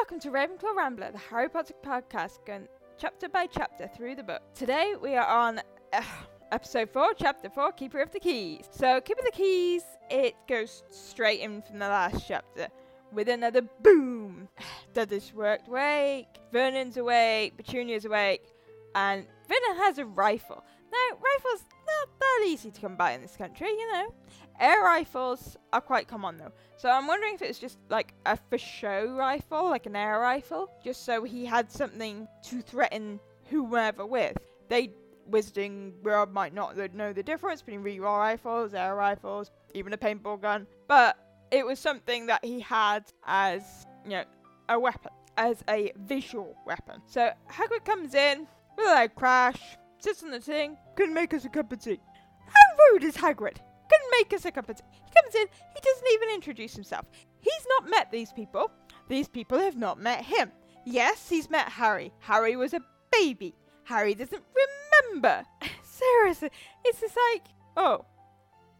welcome to Ravenclaw Rambler, the Harry Potter podcast going chapter by chapter through the book. Today we are on uh, episode 4, chapter 4, Keeper of the Keys. So, Keeper of the Keys, it goes straight in from the last chapter with another boom. Dudley's worked awake, Vernon's awake, Petunia's awake, and Vernon has a rifle. Now, rifles not that easy to come by in this country, you know. Air rifles are quite common though. So I'm wondering if it's just like a for show rifle, like an air rifle, just so he had something to threaten whoever with. They Wizarding world might not know the difference between recoil rifles, air rifles, even a paintball gun, but it was something that he had as, you know, a weapon, as a visual weapon. So Hagrid comes in with a crash, sits on the thing, couldn't make us a cup of tea. How rude is Hagrid? Couldn't make us a cup of tea. He comes in, he doesn't even introduce himself. He's not met these people. These people have not met him. Yes, he's met Harry. Harry was a baby. Harry doesn't remember. Seriously, it's just like, oh,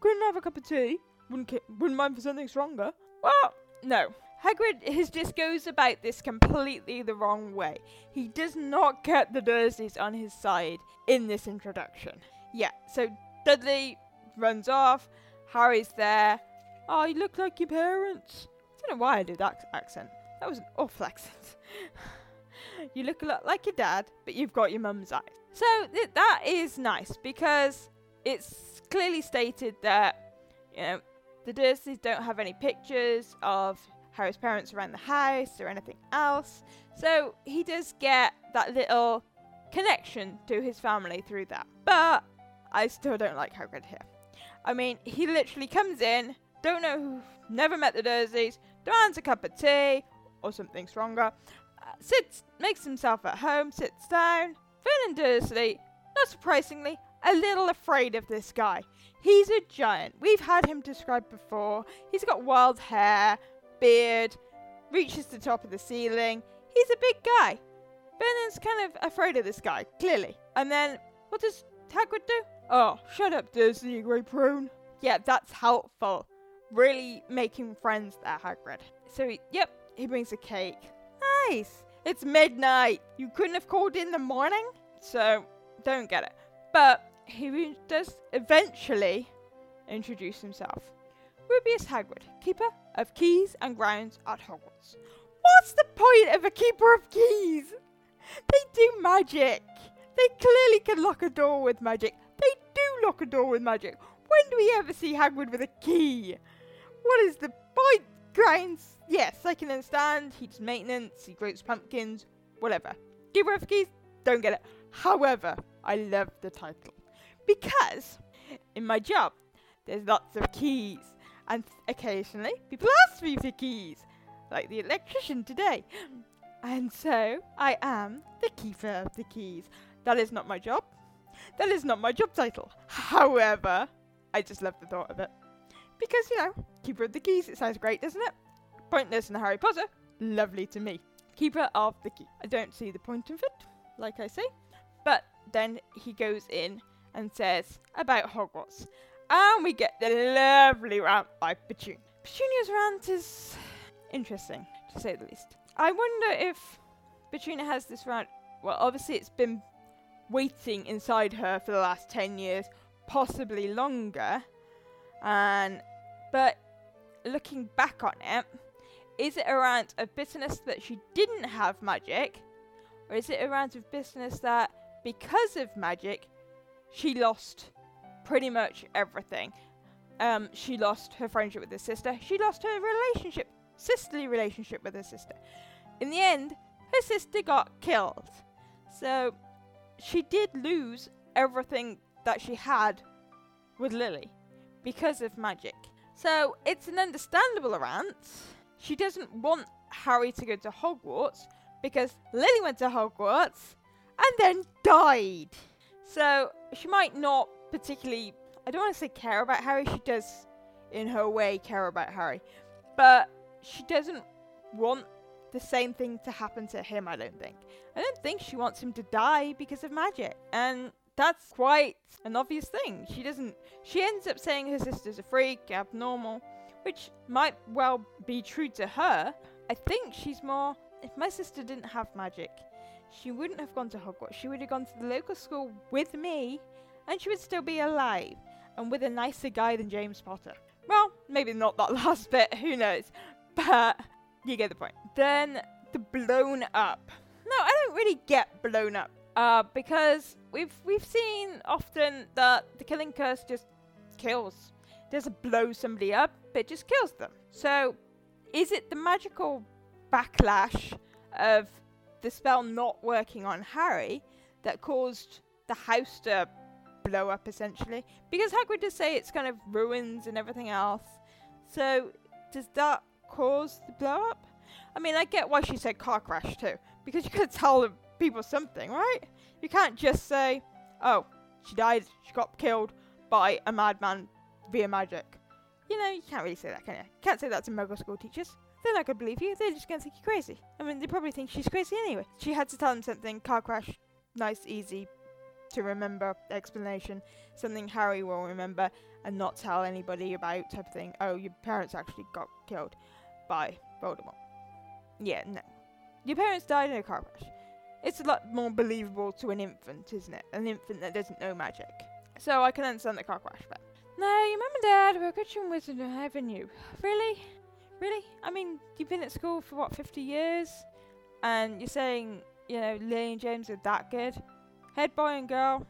couldn't have a cup of tea. Wouldn't ki- wouldn't mind for something stronger. Well, no. Hagrid his just goes about this completely the wrong way. He does not get the Dursleys on his side in this introduction. Yeah, so Dudley runs off. Harry's there. Oh, you look like your parents. I don't know why I did that accent. That was an awful accent. you look a lot like your dad, but you've got your mum's eyes. So th- that is nice because it's clearly stated that you know the Dursleys don't have any pictures of Harry's parents around the house or anything else. So he does get that little connection to his family through that. But I still don't like Hagrid here. I mean, he literally comes in, don't know who, never met the Dursleys, demands a cup of tea or something stronger, uh, sits, makes himself at home, sits down. Vernon Dursley, not surprisingly, a little afraid of this guy. He's a giant. We've had him described before. He's got wild hair, beard, reaches the top of the ceiling. He's a big guy. Vernon's kind of afraid of this guy, clearly. And then, what does Hagrid do? Oh, shut up, Dursley, you great prune. Yeah, that's helpful. Really making friends there, Hagrid. So, he, yep, he brings a cake. Nice. It's midnight. You couldn't have called in the morning? So, don't get it. But he does eventually introduce himself. Rubeus Hagrid, keeper of keys and grounds at Hogwarts. What's the point of a keeper of keys? They do magic. They clearly can lock a door with magic. They do lock a door with magic. When do we ever see Hagrid with a key? What is the point? Grounds? Yes, I can understand. He does maintenance, he grows pumpkins, whatever. Keeper of keys? Don't get it. However, I love the title. Because in my job, there's lots of keys. And occasionally, people ask me for keys, like the electrician today. And so, I am the keeper of the keys. That is not my job. That is not my job title. However, I just love the thought of it. Because, you know, keeper of the keys, it sounds great, doesn't it? Pointless in Harry Potter, lovely to me. Keeper of the key. I don't see the point of it, like I say. But then he goes in and says about Hogwarts. And we get the lovely rant by Petunia. Petunia's rant is interesting, to say the least. I wonder if Petunia has this rant. Well, obviously, it's been waiting inside her for the last 10 years, possibly longer. And, but looking back on it, is it a rant of bitterness that she didn't have magic? Or is it a rant of bitterness that because of magic, she lost pretty much everything. Um, she lost her friendship with her sister. She lost her relationship, sisterly relationship with her sister. In the end, her sister got killed. So she did lose everything that she had with Lily because of magic. So it's an understandable rant. She doesn't want Harry to go to Hogwarts because Lily went to Hogwarts and then died. So she might not particularly, I don't want to say care about Harry, she does in her way care about Harry, but she doesn't want the same thing to happen to him, I don't think. I don't think she wants him to die because of magic. And that's quite an obvious thing. She doesn't. She ends up saying her sister's a freak, abnormal, which might well be true to her. I think she's more if my sister didn't have magic, she wouldn't have gone to Hogwarts. She would have gone to the local school with me, and she would still be alive and with a nicer guy than James Potter. Well, maybe not that last bit, who knows? But you get the point. Then the blown up. No, I don't really get blown up. Uh, because we've we've seen often that the killing curse just kills. It doesn't blow somebody up, it just kills them. So is it the magical backlash of the spell not working on Harry that caused the house to blow up essentially? Because Hagrid does say it's kind of ruins and everything else. So does that cause the blow up? I mean, I get why she said car crash too, because you could tell the people something, right? You can't just say, "Oh, she died, she got killed by a madman via magic." You know, you can't really say that, can you? you can't say that to Muggle school teachers. They're not gonna believe you. They're just gonna think you're crazy. I mean, they probably think she's crazy anyway. She had to tell them something. Car crash, nice, easy to remember explanation. Something Harry will remember and not tell anybody about type of thing. Oh, your parents actually got killed by Voldemort. Yeah, no. Your parents died in a car crash. It's a lot more believable to an infant, isn't it? An infant that doesn't know magic. So I can understand the car crash, but no, your mum and dad were a Christian wizard, haven't you? Really? Really? I mean, you've been at school for what, 50 years? And you're saying, you know, Lily and James are that good? Head boy and girl?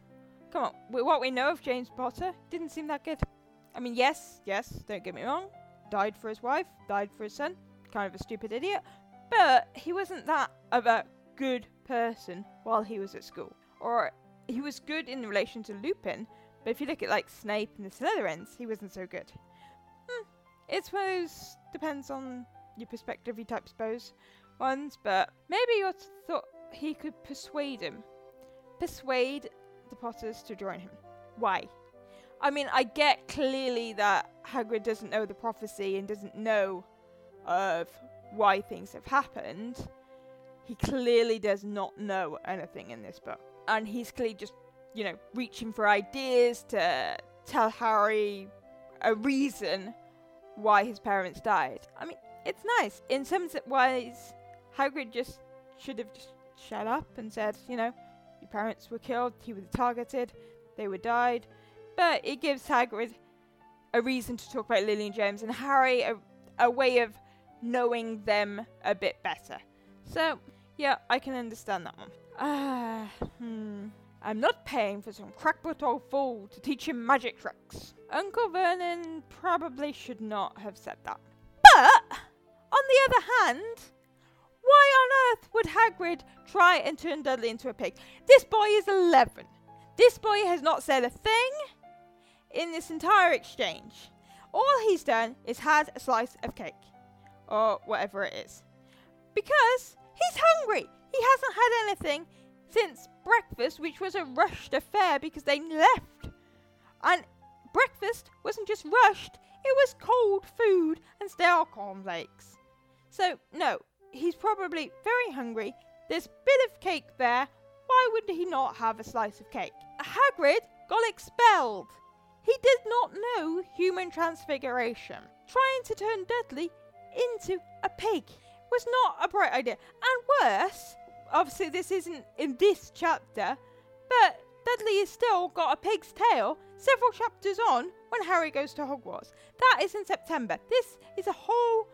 Come on, what we know of James Potter didn't seem that good. I mean, yes, yes, don't get me wrong. Died for his wife, died for his son. Kind of a stupid idiot. But he wasn't that of a good person while he was at school. Or he was good in relation to Lupin, but if you look at like Snape and the Slytherins, he wasn't so good. Hmm, it suppose depends on your perspective, you type suppose ones, but maybe you thought he could persuade him. Persuade the Potters to join him. Why? I mean, I get clearly that Hagrid doesn't know the prophecy and doesn't know of why things have happened. He clearly does not know anything in this book. And he's clearly just, you know, reaching for ideas to tell Harry a reason why his parents died. I mean, it's nice. In some ways, Hagrid just should have just shut up and said, you know, your parents were killed, he was targeted, they were died. But it gives Hagrid a reason to talk about Lily and James and Harry a, a way of knowing them a bit better. So, yeah, I can understand that one. Ah, uh, hmm. I'm not paying for some crackpot old fool to teach him magic tricks. Uncle Vernon probably should not have said that. But, on the other hand, why on earth would Hagrid try and turn Dudley into a pig? This boy is 11. This boy has not said a thing in this entire exchange. All he's done is had a slice of cake, or whatever it is. Because he's hungry. He hasn't had anything since breakfast, which was a rushed affair because they left. And breakfast wasn't just rushed, it was cold food and stale cornflakes. So, no, he's probably very hungry. There's a bit of cake there. Why would he not have a slice of cake? Hagrid got expelled. He did not know human transfiguration. Trying to turn Dudley into a pig was not a bright idea. And worse, obviously this isn't in this chapter, but Dudley has still got a pig's tail several chapters on when Harry goes to Hogwarts. That is in September. This is a whole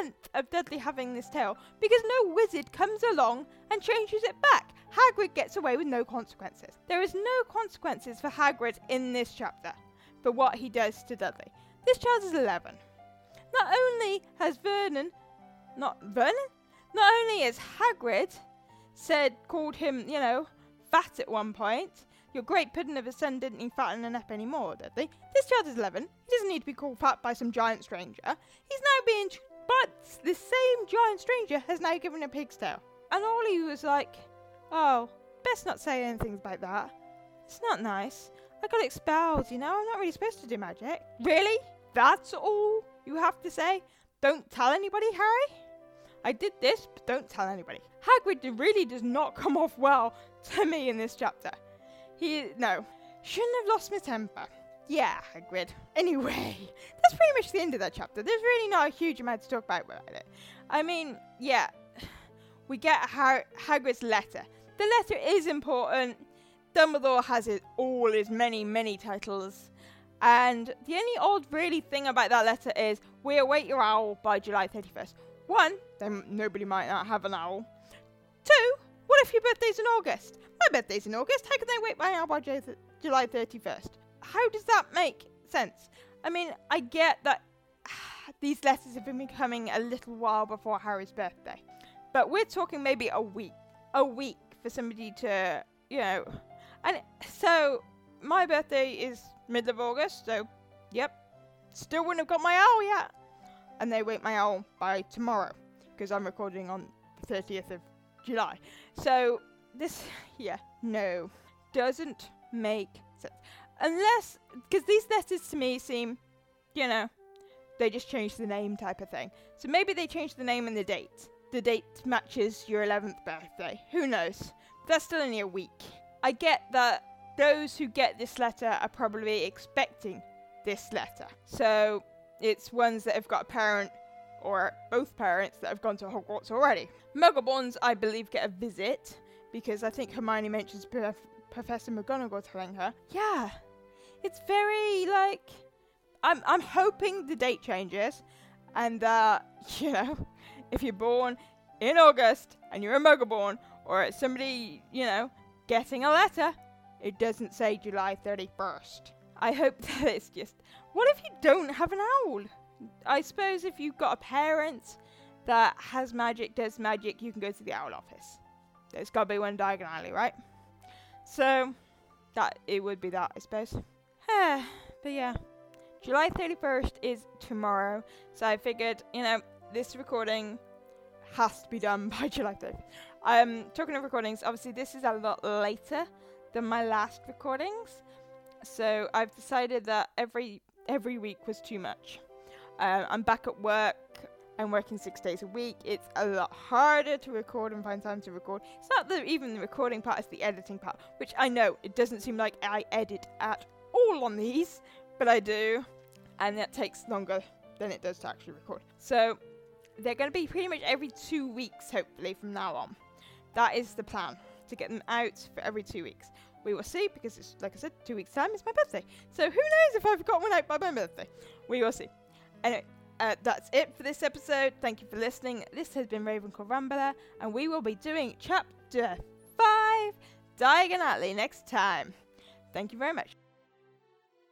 month of Dudley having this tail because no wizard comes along and changes it back. Hagrid gets away with no consequences. There is no consequences for Hagrid in this chapter for what he does to Dudley. This child is 11. Not only has Vernon, not Vernon, not only is Hagrid said, called him, you know, fat at one point. Your great pudding of a son didn't need fattening up anymore, did they? This child is 11. He doesn't need to be called fat by some giant stranger. He's now being. But this same giant stranger has now given a pig's tail. And Ollie was like, oh, best not say anything about that. It's not nice. I got expelled, you know? I'm not really supposed to do magic. Really? That's all you have to say? Don't tell anybody, Harry? I did this, but don't tell anybody. Hagrid really does not come off well to me in this chapter. He, no, shouldn't have lost my temper. Yeah, Hagrid. Anyway, that's pretty much the end of that chapter. There's really not a huge amount to talk about about it. I mean, yeah. we get Har- Hagrid's letter. The letter is important. Dumbledore has it, all his many, many titles. And the only odd really thing about that letter is we await your owl by July 31st. One, then nobody might not have an owl. Two, what if your birthday's in August? My birthday's in August. How can they wait my owl by J- July 31st? How does that make sense? I mean, I get that these letters have been coming a little while before Harry's birthday, but we're talking maybe a week, a week for somebody to, you know, and so my birthday is middle of August, so yep, still wouldn't have got my owl yet, and they wait my owl by tomorrow because I'm recording on the 30th of July. So this, yeah, no, doesn't make sense unless because these letters to me seem, you know, they just changed the name type of thing. So maybe they changed the name and the date. The date matches your 11th birthday. Who knows? That's still only a week. I get that those who get this letter are probably expecting this letter. So it's ones that have got a parent or both parents that have gone to Hogwarts already. Muggleborns, I believe, get a visit because I think Hermione mentions Prof- Professor McGonagall telling her, yeah, it's very like. I'm, I'm hoping the date changes and that, you know, if you're born in August and you're a Muggleborn or somebody, you know, getting a letter, it doesn't say July 31st. I hope that it's just. What if you don't have an owl? I suppose if you've got a parent that has magic, does magic, you can go to the owl office. There's got to be one Diagon Alley, right? So, that it would be that, I suppose. but yeah, July 31st is tomorrow, so I figured, you know, this recording has to be done by July 30th. Um, talking of recordings, obviously this is a lot later than my last recordings, so I've decided that every every week was too much. Um, I'm back at work. I'm working six days a week. It's a lot harder to record and find time to record. It's not the, even the recording part; it's the editing part, which I know it doesn't seem like I edit at on these, but I do, and that takes longer than it does to actually record. So they're going to be pretty much every two weeks, hopefully, from now on. That is the plan to get them out for every two weeks. We will see because it's like I said, two weeks' time is my birthday. So who knows if I've got one out by my birthday? We will see. Anyway, uh, that's it for this episode. Thank you for listening. This has been Ravenclaw Rambler, and we will be doing chapter five Diagon Alley next time. Thank you very much.